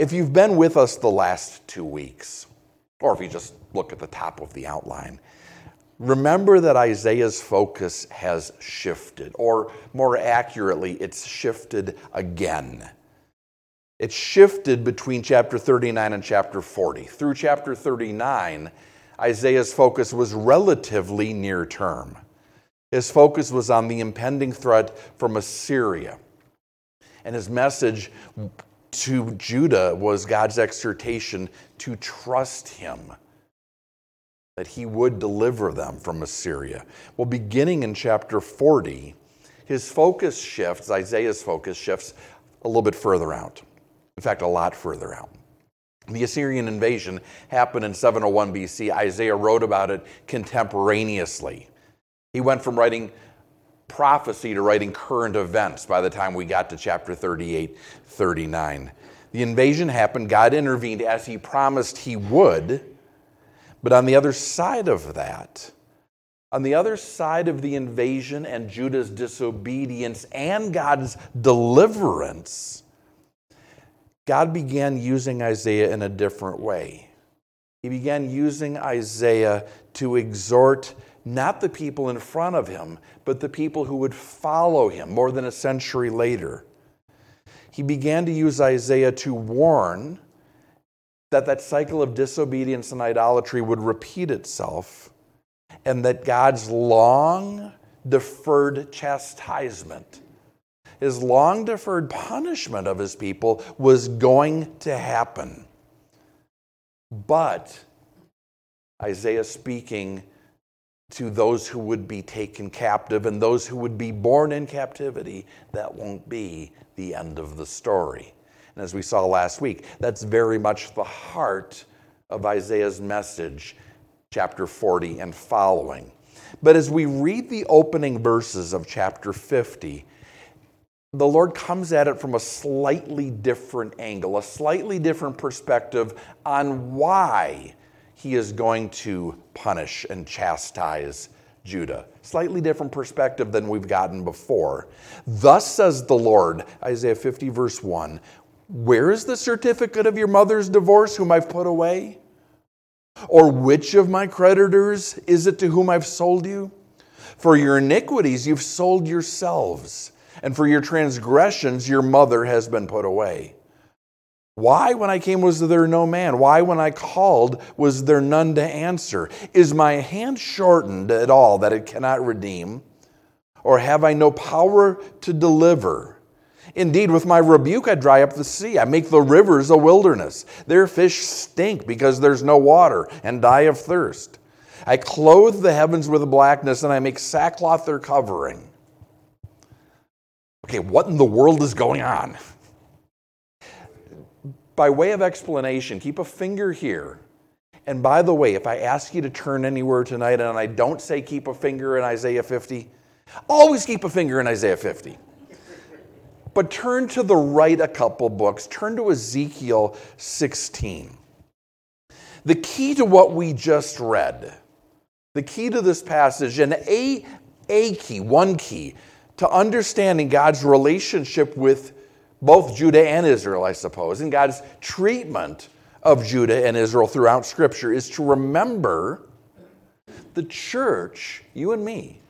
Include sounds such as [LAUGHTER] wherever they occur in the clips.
If you've been with us the last two weeks, or if you just look at the top of the outline, remember that Isaiah's focus has shifted, or more accurately, it's shifted again. It shifted between chapter 39 and chapter 40. Through chapter 39, Isaiah's focus was relatively near term. His focus was on the impending threat from Assyria. And his message to Judah was God's exhortation to trust him, that he would deliver them from Assyria. Well, beginning in chapter 40, his focus shifts, Isaiah's focus shifts a little bit further out. In fact, a lot further out. The Assyrian invasion happened in 701 BC. Isaiah wrote about it contemporaneously. He went from writing prophecy to writing current events by the time we got to chapter 38, 39. The invasion happened, God intervened as he promised he would. But on the other side of that, on the other side of the invasion and Judah's disobedience and God's deliverance, God began using Isaiah in a different way. He began using Isaiah to exhort not the people in front of him, but the people who would follow him more than a century later. He began to use Isaiah to warn that that cycle of disobedience and idolatry would repeat itself and that God's long deferred chastisement, his long deferred punishment of his people was going to happen. But Isaiah speaking to those who would be taken captive and those who would be born in captivity, that won't be the end of the story. And as we saw last week, that's very much the heart of Isaiah's message, chapter 40 and following. But as we read the opening verses of chapter 50, the Lord comes at it from a slightly different angle, a slightly different perspective on why he is going to punish and chastise Judah. Slightly different perspective than we've gotten before. Thus says the Lord, Isaiah 50, verse 1 Where is the certificate of your mother's divorce, whom I've put away? Or which of my creditors is it to whom I've sold you? For your iniquities you've sold yourselves, and for your transgressions your mother has been put away. Why, when I came, was there no man? Why, when I called, was there none to answer? Is my hand shortened at all that it cannot redeem? Or have I no power to deliver? Indeed, with my rebuke, I dry up the sea. I make the rivers a wilderness. Their fish stink because there's no water and die of thirst. I clothe the heavens with blackness and I make sackcloth their covering. Okay, what in the world is going on? By way of explanation, keep a finger here. And by the way, if I ask you to turn anywhere tonight and I don't say keep a finger in Isaiah 50, always keep a finger in Isaiah 50. But turn to the right a couple books. Turn to Ezekiel 16. The key to what we just read, the key to this passage, and a, a key, one key, to understanding God's relationship with both Judah and Israel, I suppose, and God's treatment of Judah and Israel throughout Scripture is to remember the church, you and me,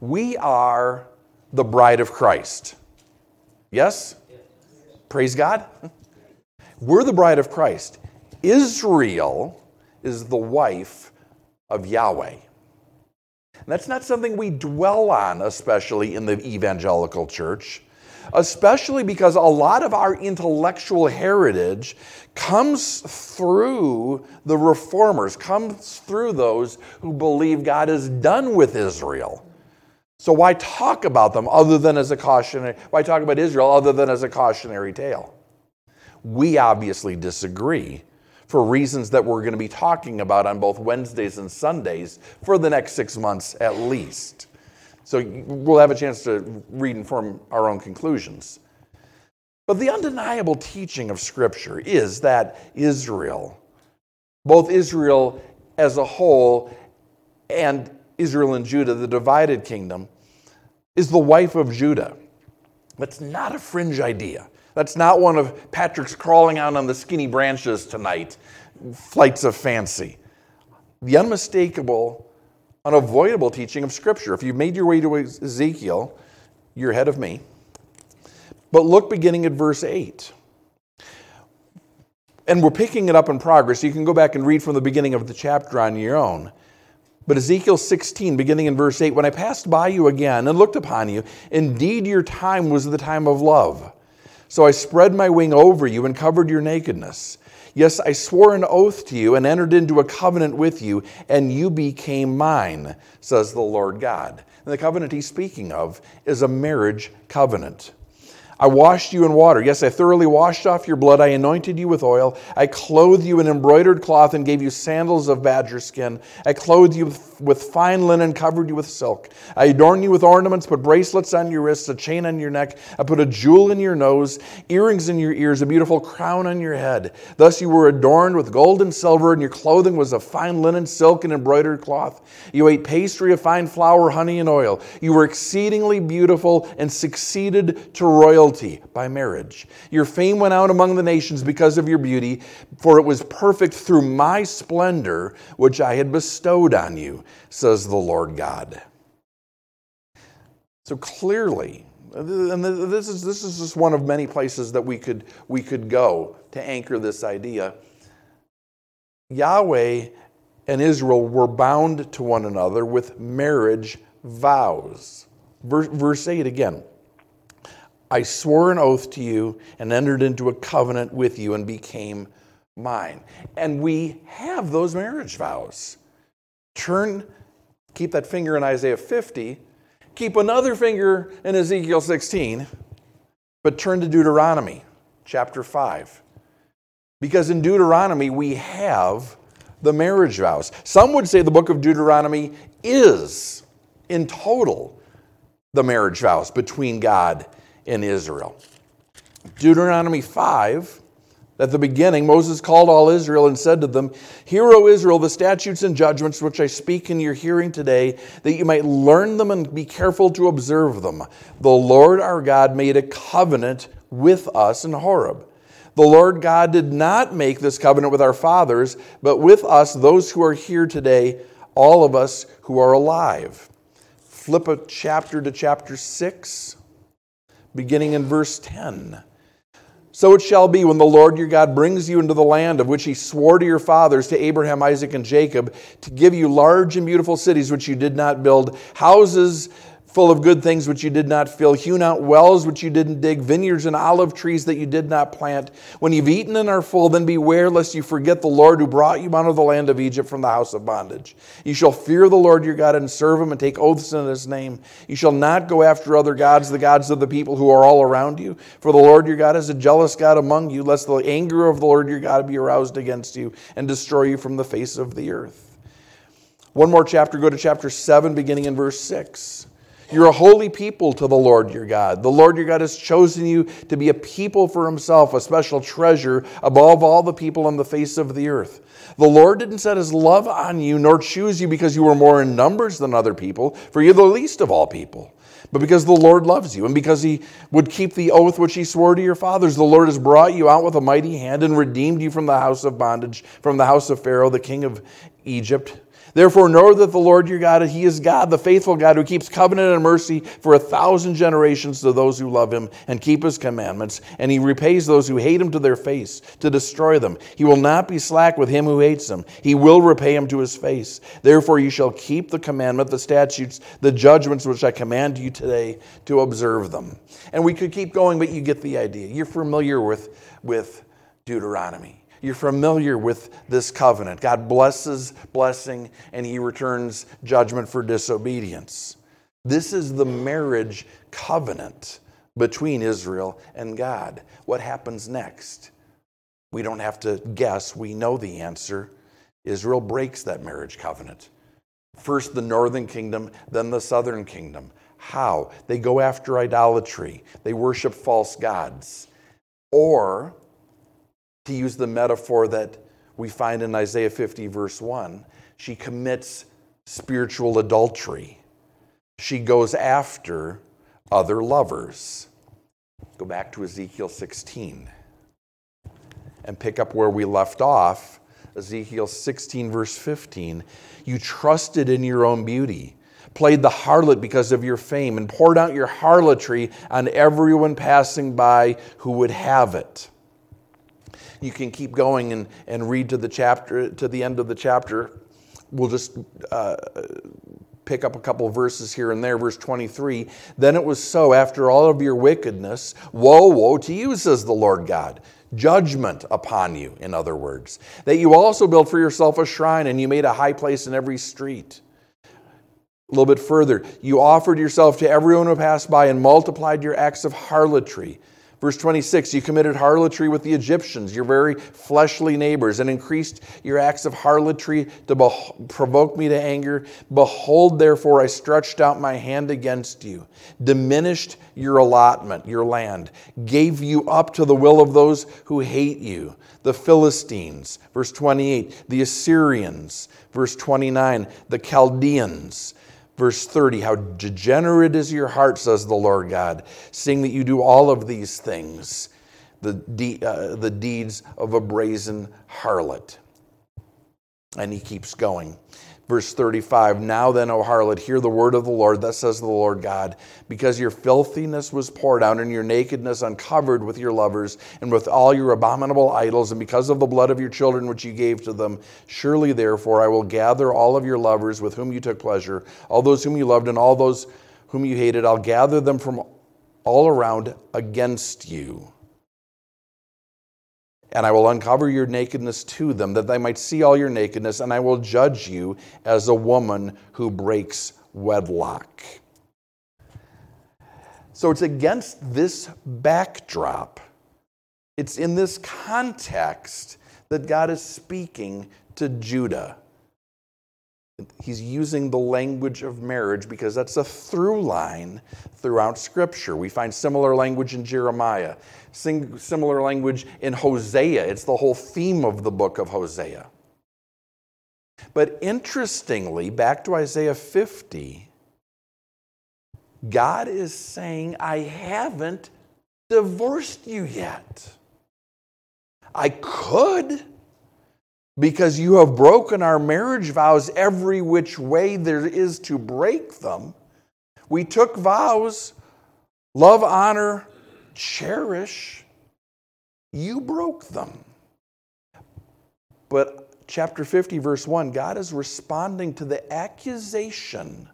we are the bride of Christ. Yes? Praise God. We're the bride of Christ. Israel is the wife of Yahweh. And that's not something we dwell on, especially in the evangelical church especially because a lot of our intellectual heritage comes through the reformers, comes through those who believe God is done with Israel. So why talk about them other than as a cautionary why talk about Israel other than as a cautionary tale? We obviously disagree for reasons that we're going to be talking about on both Wednesdays and Sundays for the next 6 months at least. So we'll have a chance to read and form our own conclusions. But the undeniable teaching of Scripture is that Israel, both Israel as a whole and Israel and Judah, the divided kingdom, is the wife of Judah. That's not a fringe idea. That's not one of Patrick's crawling out on the skinny branches tonight, flights of fancy. The unmistakable, unavoidable teaching of Scripture. If you've made your way to Ezekiel, you're ahead of me. But look beginning at verse 8. And we're picking it up in progress. You can go back and read from the beginning of the chapter on your own. But Ezekiel 16, beginning in verse 8, when I passed by you again and looked upon you, indeed your time was the time of love. So I spread my wing over you and covered your nakedness. Yes, I swore an oath to you and entered into a covenant with you, and you became mine, says the Lord God. And the covenant he's speaking of is a marriage covenant. I washed you in water. Yes, I thoroughly washed off your blood. I anointed you with oil. I clothed you in embroidered cloth and gave you sandals of badger skin. I clothed you with, fine linen, covered you with silk. I adorned you with ornaments, put bracelets on your wrists, a chain on your neck. I put a jewel in your nose, earrings in your ears, a beautiful crown on your head. Thus you were adorned with gold and silver, and your clothing was of fine linen, silk, and embroidered cloth. You ate pastry of fine flour, honey, and oil. You were exceedingly beautiful and succeeded to royalty royalty by marriage. Your fame went out among the nations because of your beauty, for it was perfect through my splendor, which I had bestowed on you, says the Lord God. So clearly, and this is, this is just one of many places that we could, we could go to anchor this idea. Yahweh and Israel were bound to one another with marriage vows. Verse, verse 8 again. I swore an oath to you and entered into a covenant with you and became mine. And we have those marriage vows. Turn, keep that finger in Isaiah 50, keep another finger in Ezekiel 16, but turn to Deuteronomy chapter 5. Because in Deuteronomy, we have the marriage vows. Some would say the book of Deuteronomy is, in total, the marriage vows between God in Israel. Deuteronomy 5, at the beginning, Moses called all Israel and said to them, Hear, O Israel, the statutes and judgments which I speak in your hearing today, that you might learn them and be careful to observe them. The Lord our God made a covenant with us in Horeb. The Lord God did not make this covenant with our fathers, but with us, those who are here today, all of us who are alive. Flip a chapter to chapter 6 beginning in verse 10. So it shall be when the Lord your God brings you into the land of which he swore to your fathers, to Abraham, Isaac, and Jacob, to give you large and beautiful cities which you did not build, houses full of good things which you did not fill, hewn out wells which you didn't dig, vineyards and olive trees that you did not plant. When you've eaten and are full, then beware lest you forget the Lord who brought you out of the land of Egypt from the house of bondage. You shall fear the Lord your God and serve him and take oaths in his name. You shall not go after other gods, the gods of the people who are all around you. For the Lord your God is a jealous God among you, lest the anger of the Lord your God be aroused against you and destroy you from the face of the earth. One more chapter, go to chapter 7, beginning in verse 6. You're a holy people to the Lord your God. The Lord your God has chosen you to be a people for himself, a special treasure above all the people on the face of the earth. The Lord didn't set his love on you, nor choose you because you were more in numbers than other people, for you're the least of all people. But because the Lord loves you, and because he would keep the oath which he swore to your fathers, the Lord has brought you out with a mighty hand and redeemed you from the house of bondage, from the house of Pharaoh, the king of Egypt Therefore, know that the Lord your God, He is God, the faithful God, who keeps covenant and mercy for a thousand generations to those who love Him and keep His commandments. And He repays those who hate Him to their face to destroy them. He will not be slack with him who hates Him, He will repay him to His face. Therefore, you shall keep the commandment, the statutes, the judgments which I command you today to observe them. And we could keep going, but you get the idea. You're familiar with, with Deuteronomy. You're familiar with this covenant. God blesses blessing and he returns judgment for disobedience. This is the marriage covenant between Israel and God. What happens next? We don't have to guess, we know the answer. Israel breaks that marriage covenant. First the northern kingdom, then the southern kingdom. How? They go after idolatry, they worship false gods. Or to use the metaphor that we find in Isaiah 50, verse 1, she commits spiritual adultery. She goes after other lovers. Go back to Ezekiel 16 and pick up where we left off. Ezekiel 16, verse 15. You trusted in your own beauty, played the harlot because of your fame, and poured out your harlotry on everyone passing by who would have it. You can keep going and, and read to the chapter to the end of the chapter. We'll just uh, pick up a couple verses here and there. Verse 23 Then it was so after all of your wickedness, woe, woe to you, says the Lord God. Judgment upon you, in other words, that you also built for yourself a shrine and you made a high place in every street. A little bit further, you offered yourself to everyone who passed by and multiplied your acts of harlotry. Verse 26, you committed harlotry with the Egyptians, your very fleshly neighbors, and increased your acts of harlotry to provoke me to anger. Behold, therefore, I stretched out my hand against you, diminished your allotment, your land, gave you up to the will of those who hate you, the Philistines. Verse 28, the Assyrians. Verse 29, the Chaldeans Verse 30 How degenerate is your heart, says the Lord God, seeing that you do all of these things, the, de- uh, the deeds of a brazen harlot. And he keeps going. Verse 35 Now then, O harlot, hear the word of the Lord. Thus says the Lord God, because your filthiness was poured out and your nakedness uncovered with your lovers and with all your abominable idols, and because of the blood of your children which you gave to them, surely therefore I will gather all of your lovers with whom you took pleasure, all those whom you loved, and all those whom you hated. I'll gather them from all around against you and I will uncover your nakedness to them, that they might see all your nakedness, and I will judge you as a woman who breaks wedlock. So it's against this backdrop, it's in this context that God is speaking to Judah. He's using the language of marriage because that's a through line throughout Scripture. We find similar language in Jeremiah, similar language in Hosea. It's the whole theme of the book of Hosea. But interestingly, back to Isaiah 50, God is saying, I haven't divorced you yet. I could because you have broken our marriage vows every which way there is to break them. We took vows love, honor, cherish. You broke them. But chapter 50, verse 1, God is responding to the accusation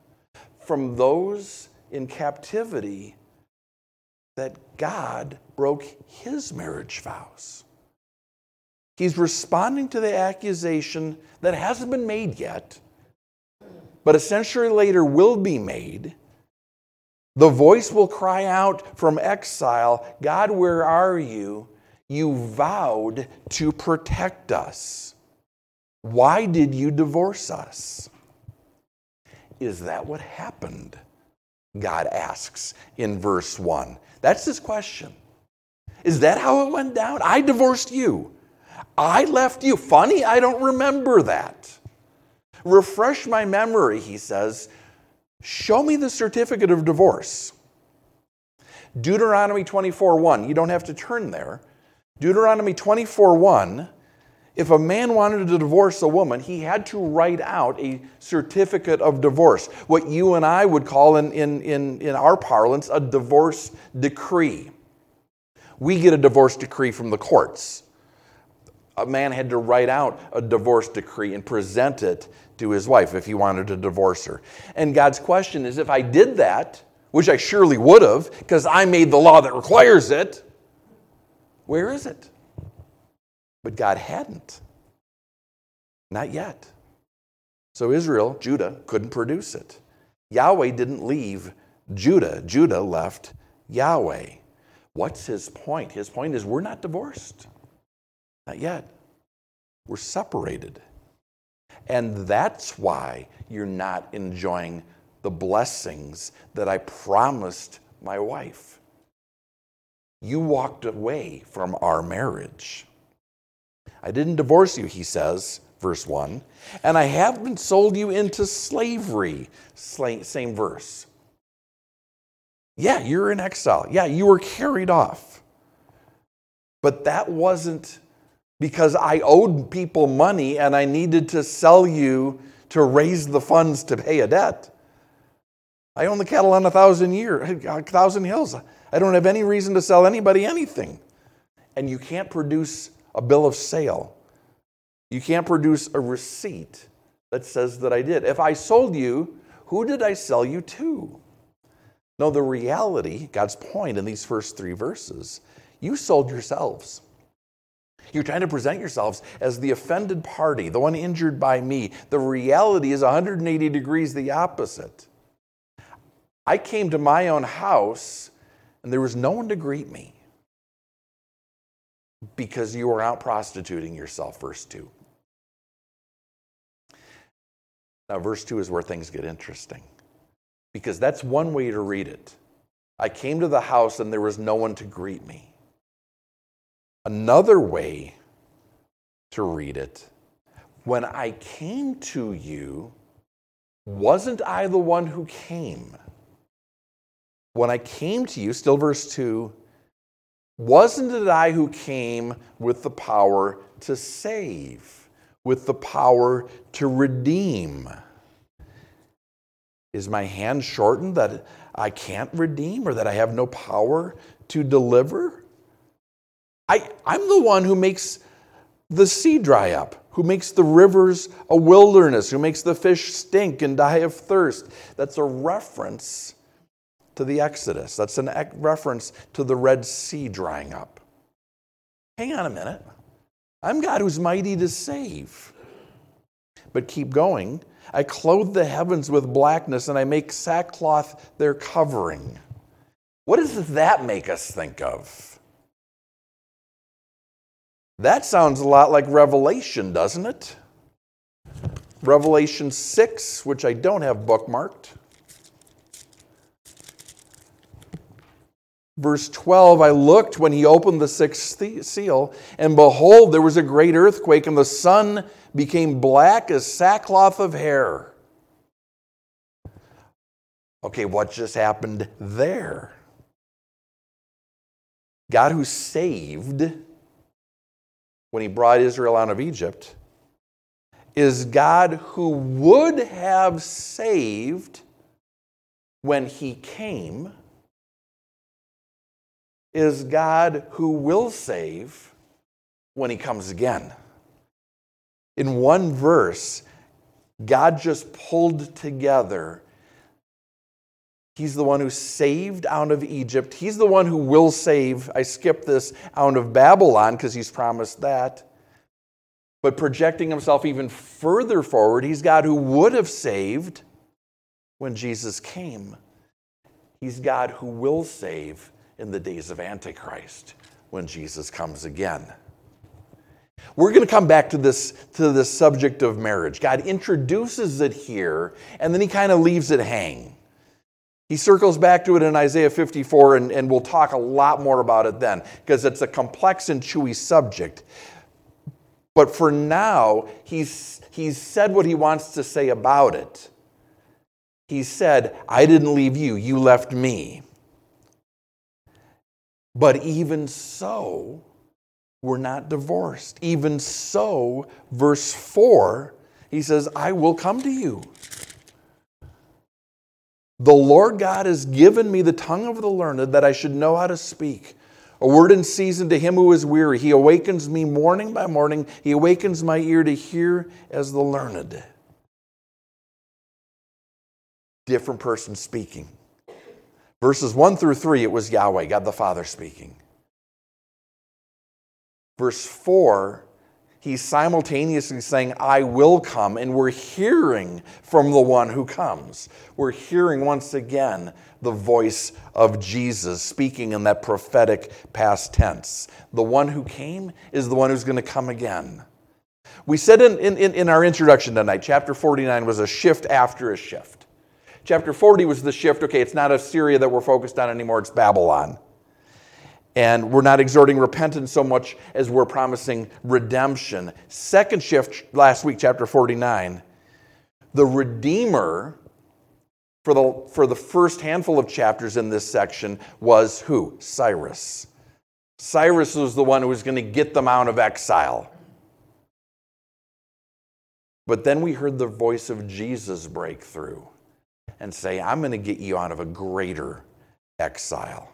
from those in captivity that God broke his marriage vows. He's responding to the accusation that hasn't been made yet, but a century later will be made. The voice will cry out from exile God, where are you? You vowed to protect us. Why did you divorce us? Is that what happened? God asks in verse 1. That's his question. Is that how it went down? I divorced you. I left you. Funny, I don't remember that. Refresh my memory, he says. Show me the certificate of divorce. Deuteronomy 24 1. You don't have to turn there. Deuteronomy 24 1. If a man wanted to divorce a woman, he had to write out a certificate of divorce, what you and I would call in, in, in, in our parlance a divorce decree. We get a divorce decree from the courts a man had to write out a divorce decree and present it to his wife if he wanted to divorce her. And God's question is if I did that, which I surely would have, because I made the law that requires it, where is it? But God hadn't. Not yet. So Israel, Judah, couldn't produce it. Yahweh didn't leave Judah, Judah left Yahweh. What's his point? His point is we're not divorced. Not yet. We're separated. And that's why you're not enjoying the blessings that I promised my wife. You walked away from our marriage. I didn't divorce you, he says, verse 1, and I haven't sold you into slavery. Same verse. Yeah, you're in exile. Yeah, you were carried off. But that wasn't because I owed people money and I needed to sell you to raise the funds to pay a debt. I own the cattle on a thousand year, a thousand hills. I don't have any reason to sell anybody anything. And you can't produce a bill of sale. You can't produce a receipt that says that I did. If I sold you, who did I sell you to? No, the reality, God's point in these first three verses, you sold yourselves. You're trying to present yourselves as the offended party, the one injured by me. The reality is 180 degrees the opposite. I came to my own house and there was no one to greet me because you were out prostituting yourself, verse 2. Now, verse 2 is where things get interesting because that's one way to read it. I came to the house and there was no one to greet me. Another way to read it when I came to you, wasn't I the one who came? When I came to you, still verse 2, wasn't it I who came with the power to save, with the power to redeem? Is my hand shortened that I can't redeem or that I have no power to deliver? I, I'm the one who makes the sea dry up, who makes the rivers a wilderness, who makes the fish stink and die of thirst. That's a reference to the Exodus. That's a reference to the Red Sea drying up. Hang on a minute. I'm God who's mighty to save. But keep going. I clothe the heavens with blackness and I make sackcloth their covering. What does that make us think of? That sounds a lot like Revelation, doesn't it? Revelation 6, which I don't have bookmarked. Verse 12 I looked when he opened the sixth seal, and behold, there was a great earthquake, and the sun became black as sackcloth of hair. Okay, what just happened there? God, who saved when he brought Israel out of Egypt, is God who would have saved when he came, is God who will save when he comes again. In one verse, God just pulled together. He's the one who saved out of Egypt. He's the one who will save. I skipped this out of Babylon because he's promised that. But projecting himself even further forward, he's God who would have saved when Jesus came. He's God who will save in the days of Antichrist when Jesus comes again. We're going to come back to this, to this subject of marriage. God introduces it here, and then he kind of leaves it hang. He circles back to it in Isaiah 54, and, and we'll talk a lot more about it then, because it's a complex and chewy subject. But for now, he's, he's said what he wants to say about it. He said, I didn't leave you, you left me. But even so, we're not divorced. Even so, verse 4, he says, I will come to you. The Lord God has given me the tongue of the learned that I should know how to speak. A word in season to him who is weary. He awakens me morning by morning. He awakens my ear to hear as the learned. Different person speaking. Verses 1 through 3, it was Yahweh, God the Father speaking. Verse 4, he's simultaneously saying, I will come, and we're hearing from the one who comes. We're hearing once again the voice of Jesus speaking in that prophetic past tense. The one who came is the one who's going to come again. We said in, in, in our introduction tonight, chapter 49 was a shift after a shift. Chapter 40 was the shift, okay, it's not Assyria that we're focused on anymore, it's Babylon. And we're not exerting repentance so much as we're promising redemption. Second shift last week, chapter 49, the Redeemer for the, for the first handful of chapters in this section was who? Cyrus. Cyrus was the one who was going to get them out of exile. But then we heard the voice of Jesus break through and say, I'm going to get you out of a greater exile.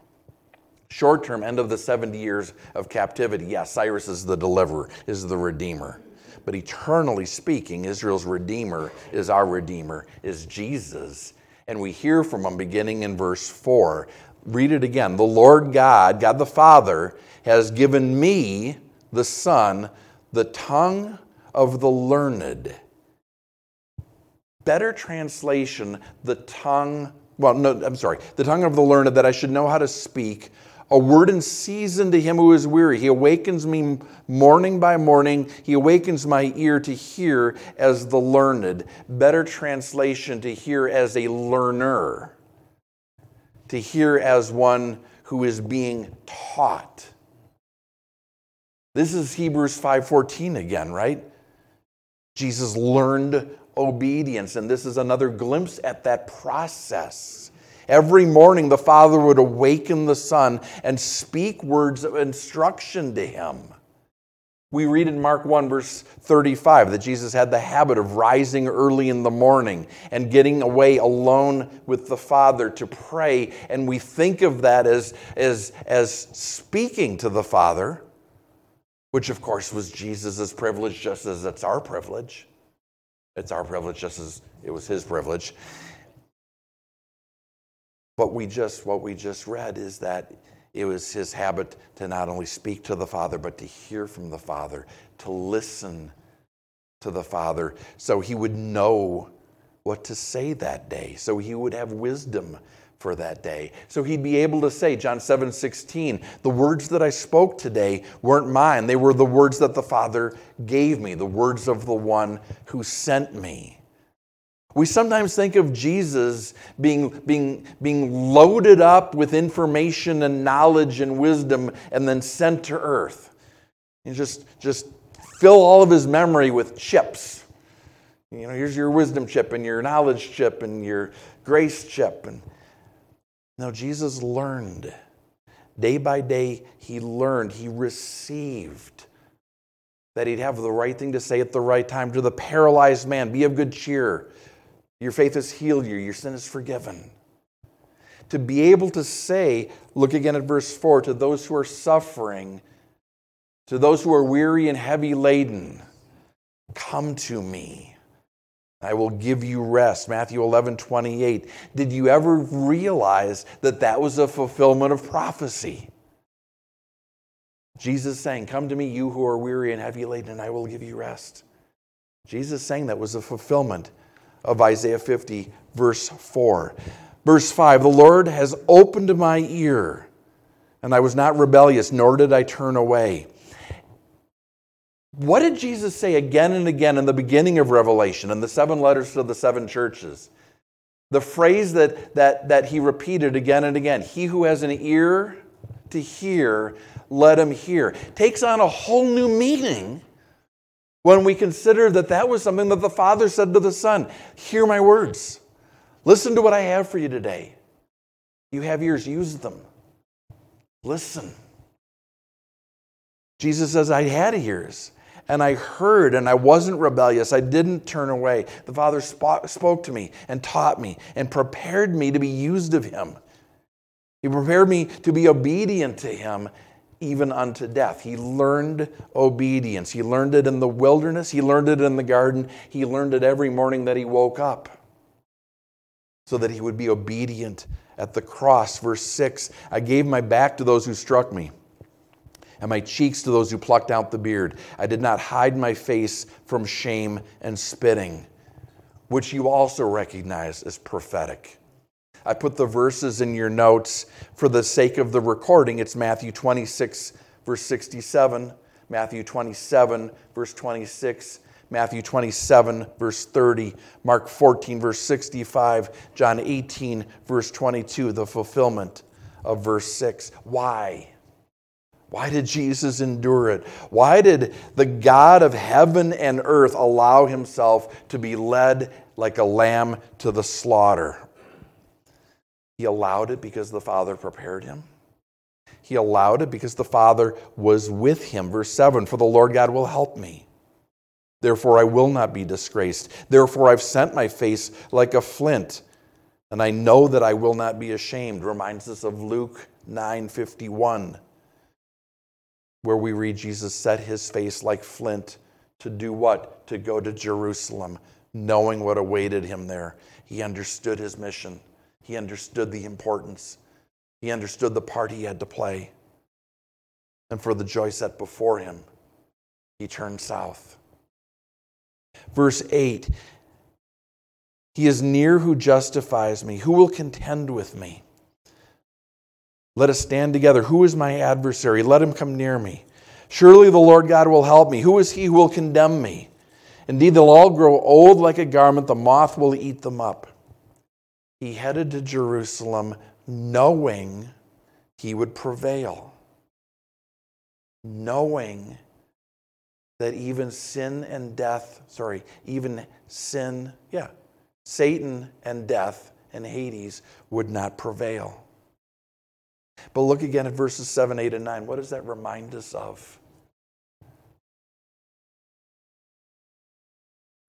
Short term, end of the 70 years of captivity. Yes, Cyrus is the deliverer, is the redeemer. But eternally speaking, Israel's redeemer is our redeemer, is Jesus. And we hear from him beginning in verse 4. Read it again. The Lord God, God the Father, has given me, the Son, the tongue of the learned Better translation, the tongue, well, no, I'm sorry, the tongue of the learned, that I should know how to speak a word in season to him who is weary. He awakens me morning by morning. He awakens my ear to hear as the learned. Better translation to hear as a learner, to hear as one who is being taught. This is Hebrews 5:14 again, right? Jesus learned obedience. And this is another glimpse at that process. Every morning, the Father would awaken the Son and speak words of instruction to him. We read in Mark 1, verse 35, that Jesus had the habit of rising early in the morning and getting away alone with the Father to pray. And we think of that as, as, as speaking to the Father, which of course was Jesus' privilege, just as it's our privilege. It's our privilege just as it was his privilege. But we just what we just read is that it was his habit to not only speak to the Father, but to hear from the Father, to listen to the Father, so he would know what to say that day, so he would have wisdom for that day. So he'd be able to say, John 7 16, the words that I spoke today weren't mine. They were the words that the Father gave me, the words of the one who sent me. We sometimes think of Jesus being, being, being loaded up with information and knowledge and wisdom and then sent to earth. And just, just fill all of his memory with chips. You know, here's your wisdom chip and your knowledge chip and your grace chip. And no, Jesus learned. Day by day, he learned, he received that he'd have the right thing to say at the right time to the paralyzed man be of good cheer. Your faith has healed you, your sin is forgiven. To be able to say, look again at verse 4 to those who are suffering, to those who are weary and heavy laden, come to me. I will give you rest. Matthew 11, 28. Did you ever realize that that was a fulfillment of prophecy? Jesus saying, Come to me, you who are weary and heavy laden, and I will give you rest. Jesus saying that was a fulfillment of Isaiah 50, verse 4. Verse 5 The Lord has opened my ear, and I was not rebellious, nor did I turn away. What did Jesus say again and again in the beginning of Revelation, in the seven letters to the seven churches? The phrase that, that, that he repeated again and again He who has an ear to hear, let him hear, takes on a whole new meaning when we consider that that was something that the Father said to the Son Hear my words. Listen to what I have for you today. You have ears, use them. Listen. Jesus says, I had ears and I heard and I wasn't rebellious. I didn't turn away. The Father spoke to me and taught me and prepared me to be used of Him. He prepared me to be obedient to Him even unto death. He learned obedience. He learned it in the wilderness, He learned it in the garden, He learned it every morning that He woke up so that He would be obedient at the cross. Verse 6 I gave my back to those who struck me and my cheeks to those who plucked out the beard. I did not hide my face from shame and spitting, which you also recognize as prophetic. I put the verses in your notes for the sake of the recording. It's Matthew 26, verse 67, Matthew 27, verse 26, Matthew 27, verse 30, Mark 14, verse 65, John 18, verse 22, the fulfillment of verse 6. Why? Why did Jesus endure it? Why did the God of heaven and earth allow himself to be led like a lamb to the slaughter? He allowed it because the Father prepared him. He allowed it because the Father was with him. Verse 7 For the Lord God will help me. Therefore, I will not be disgraced. Therefore, I've sent my face like a flint, and I know that I will not be ashamed. Reminds us of Luke 9 51, where we read Jesus set his face like flint to do what? To go to Jerusalem, knowing what awaited him there. He understood his mission, he understood the importance, he understood the part he had to play. And for the joy set before him, he turned south. Verse 8 He is near who justifies me. Who will contend with me? Let us stand together. Who is my adversary? Let him come near me. Surely the Lord God will help me. Who is he who will condemn me? Indeed, they'll all grow old like a garment, the moth will eat them up. He headed to Jerusalem knowing he would prevail, knowing that even sin and death, sorry, even sin, yeah, Satan and death and Hades would not prevail. But look again at verses 7, 8, and 9. What does that remind us of?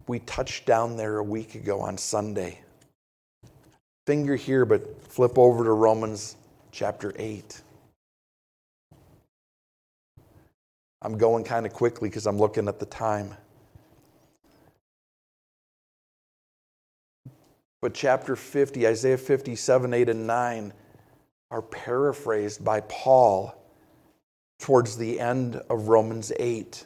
We touched down there a week ago on Sunday. Finger here, but flip over to Romans chapter 8. I'm going kind of quickly because I'm looking at the time. But chapter 50, Isaiah 57, 8, and 9 are paraphrased by Paul towards the end of Romans 8.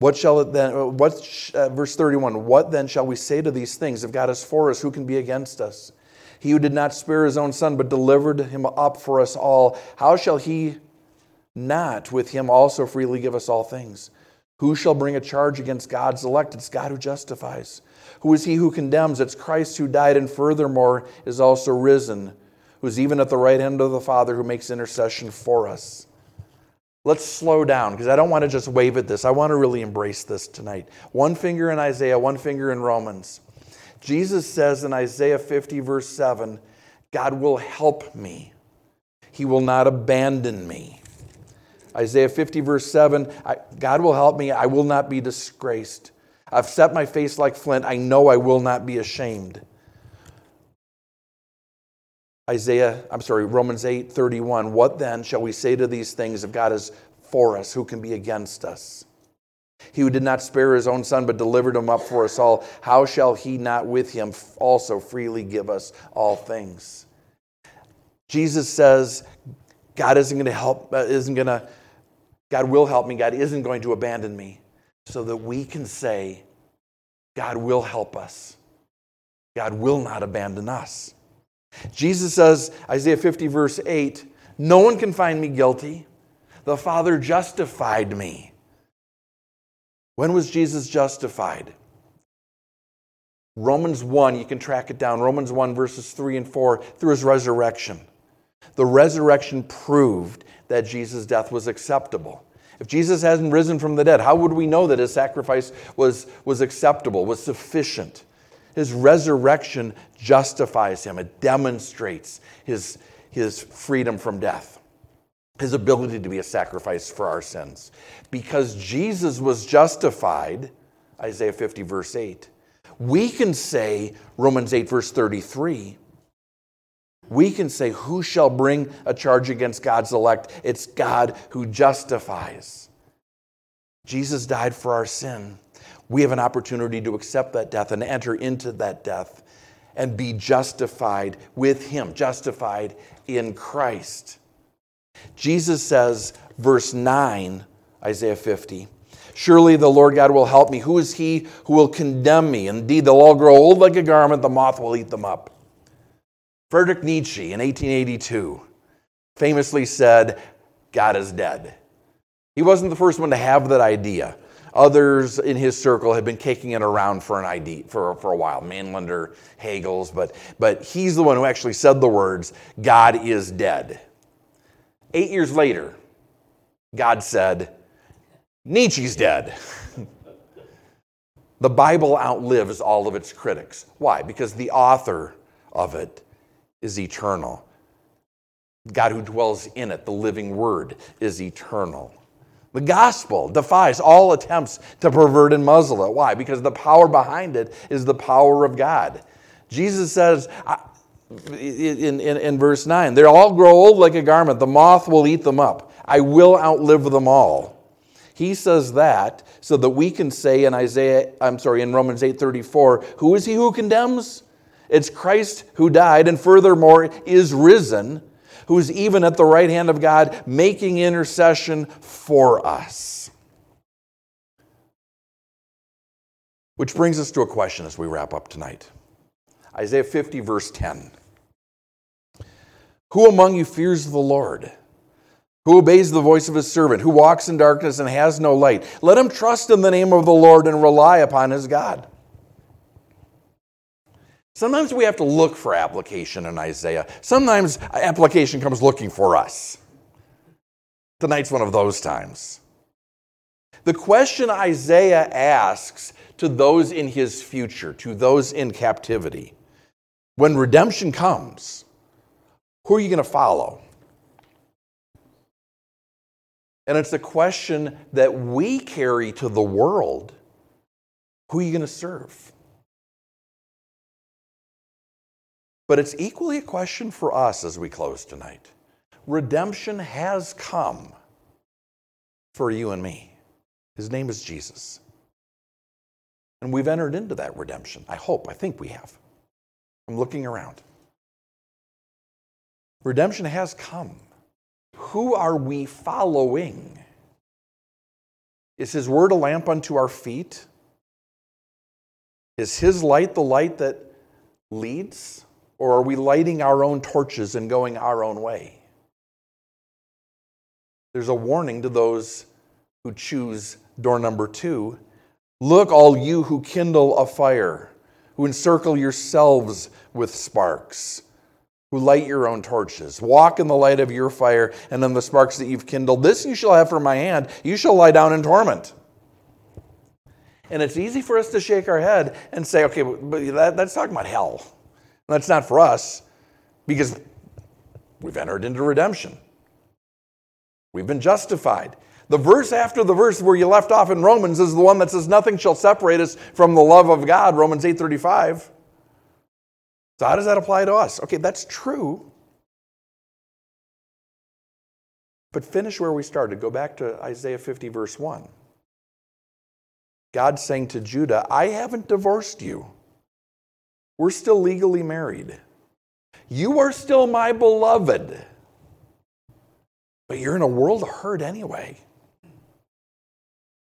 What shall it then, what, uh, verse 31, what then shall we say to these things? If God is for us, who can be against us? He who did not spare his own son, but delivered him up for us all, how shall he not with him also freely give us all things? Who shall bring a charge against God's elect? It's God who justifies. Who is he who condemns? It's Christ who died and furthermore is also risen, who's even at the right hand of the Father who makes intercession for us. Let's slow down because I don't want to just wave at this. I want to really embrace this tonight. One finger in Isaiah, one finger in Romans. Jesus says in Isaiah 50, verse 7, God will help me, He will not abandon me. Isaiah 50, verse 7 God will help me. I will not be disgraced. I've set my face like flint. I know I will not be ashamed. Isaiah, I'm sorry, Romans 8, 31. What then shall we say to these things if God is for us? Who can be against us? He who did not spare his own son, but delivered him up for us all, how shall he not with him also freely give us all things? Jesus says, God isn't going to help, uh, isn't going to God will help me. God isn't going to abandon me. So that we can say, God will help us. God will not abandon us. Jesus says, Isaiah 50, verse 8, No one can find me guilty. The Father justified me. When was Jesus justified? Romans 1, you can track it down. Romans 1, verses 3 and 4, through his resurrection. The resurrection proved that Jesus' death was acceptable. If Jesus hasn't risen from the dead, how would we know that his sacrifice was, was acceptable, was sufficient? His resurrection justifies him, it demonstrates his, his freedom from death, his ability to be a sacrifice for our sins. Because Jesus was justified, Isaiah 50, verse 8, we can say, Romans 8, verse 33, we can say, Who shall bring a charge against God's elect? It's God who justifies. Jesus died for our sin. We have an opportunity to accept that death and enter into that death and be justified with Him, justified in Christ. Jesus says, verse 9, Isaiah 50, Surely the Lord God will help me. Who is he who will condemn me? Indeed, they'll all grow old like a garment, the moth will eat them up. Friedrich Nietzsche in 1882 famously said, God is dead. He wasn't the first one to have that idea. Others in his circle had been kicking it around for an idea for, for a while, Mainlander, Hegel's, but, but he's the one who actually said the words, God is dead. Eight years later, God said, Nietzsche's dead. [LAUGHS] the Bible outlives all of its critics. Why? Because the author of it is eternal. God who dwells in it, the living word, is eternal. The gospel defies all attempts to pervert and muzzle it. Why? Because the power behind it is the power of God. Jesus says in, in, in verse 9, they all grow old like a garment, the moth will eat them up. I will outlive them all. He says that so that we can say in Isaiah, I'm sorry, in Romans 8:34, who is he who condemns? It's Christ who died and furthermore is risen who is even at the right hand of God, making intercession for us. Which brings us to a question as we wrap up tonight Isaiah 50, verse 10. Who among you fears the Lord? Who obeys the voice of his servant? Who walks in darkness and has no light? Let him trust in the name of the Lord and rely upon his God. Sometimes we have to look for application in Isaiah. Sometimes application comes looking for us. Tonight's one of those times. The question Isaiah asks to those in his future, to those in captivity, when redemption comes, who are you going to follow? And it's a question that we carry to the world. Who are you going to serve? But it's equally a question for us as we close tonight. Redemption has come for you and me. His name is Jesus. And we've entered into that redemption. I hope, I think we have. I'm looking around. Redemption has come. Who are we following? Is His word a lamp unto our feet? Is His light the light that leads? Or are we lighting our own torches and going our own way? There's a warning to those who choose door number two. Look, all you who kindle a fire, who encircle yourselves with sparks, who light your own torches. Walk in the light of your fire and in the sparks that you've kindled. This you shall have from my hand. You shall lie down in torment. And it's easy for us to shake our head and say, okay, but that, that's talking about hell. That's not for us because we've entered into redemption. We've been justified. The verse after the verse where you left off in Romans is the one that says nothing shall separate us from the love of God, Romans 8:35. So how does that apply to us? Okay, that's true. But finish where we started. Go back to Isaiah 50 verse 1. God saying to Judah, I haven't divorced you. We're still legally married. You are still my beloved. But you're in a world of hurt anyway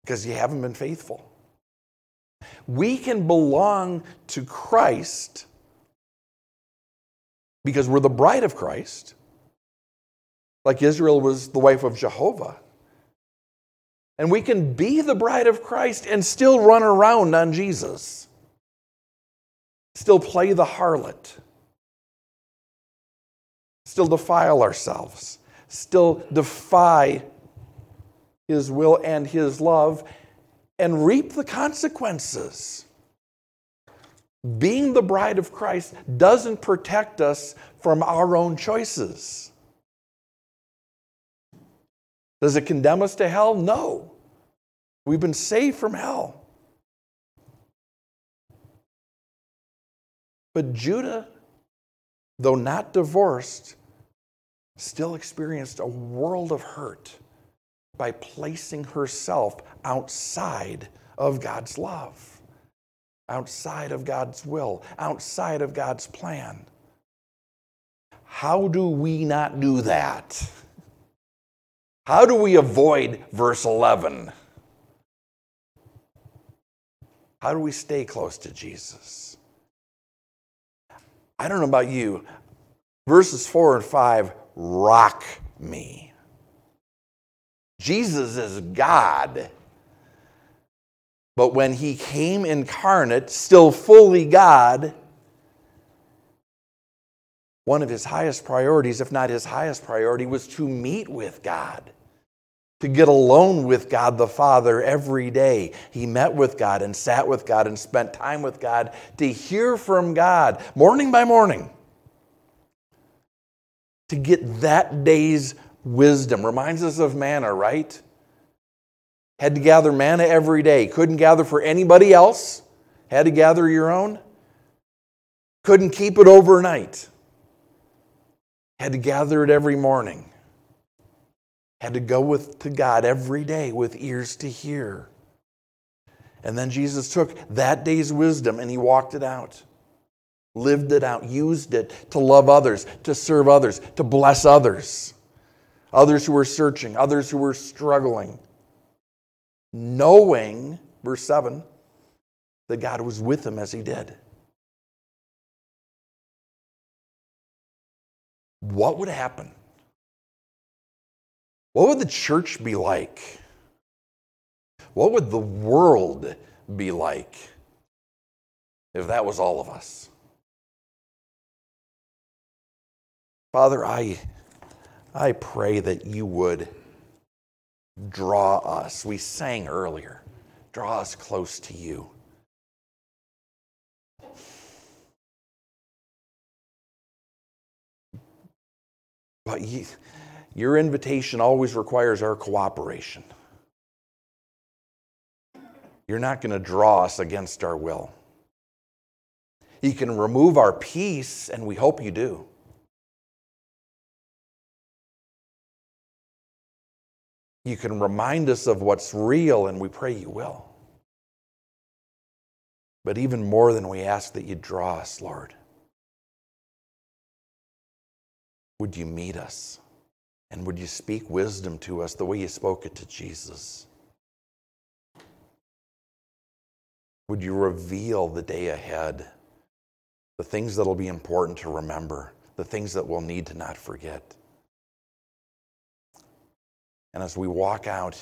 because you haven't been faithful. We can belong to Christ because we're the bride of Christ, like Israel was the wife of Jehovah. And we can be the bride of Christ and still run around on Jesus still play the harlot, still defile ourselves, still defy His will and His love, and reap the consequences. Being the bride of Christ doesn't protect us from our own choices. Does it condemn us to hell? No. We've been saved from hell. But Judah, though not divorced, still experienced a world of hurt by placing herself outside of God's love, outside of God's will, outside of God's plan. How do we not do that? How do we avoid verse 11? How do we stay close to Jesus? I don't know about you, verses 4 and 5 rock me. Jesus is God. But when he came incarnate, still fully God, one of his highest priorities, if not his highest priority, was to meet with God to get alone with God the Father every day. He met with God and sat with God and spent time with God to hear from God morning by morning. to get that day's wisdom. Reminds us of manna, right? Had to gather manna every day. Couldn't gather for anybody else. Had to gather your own. Couldn't keep it overnight. Had to gather it every morning. Had to go with to God every day with ears to hear. And then Jesus took that day's wisdom and he walked it out, lived it out, used it to love others, to serve others, to bless others, others who were searching, others who were struggling, knowing, verse 7, that God was with him as he did. What would happen? What would the church be like? What would the world be like if that was all of us? Father, I, I pray that you would draw us. We sang earlier, draw us close to you. But you, your invitation always requires our cooperation. You're not going to draw us against our will. You can remove our peace, and we hope you do. You can remind us of what's real, and we pray you will. But even more than we ask that you draw us, Lord, would you meet us? And would you speak wisdom to us the way you spoke it to Jesus? Would you reveal the day ahead, the things that will be important to remember, the things that we'll need to not forget? And as we walk out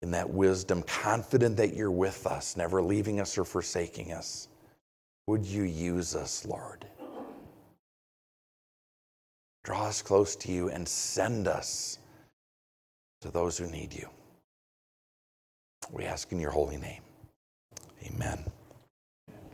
in that wisdom, confident that you're with us, never leaving us or forsaking us, would you use us, Lord? Draw us close to you and send us to those who need you. We ask in your holy name. Amen.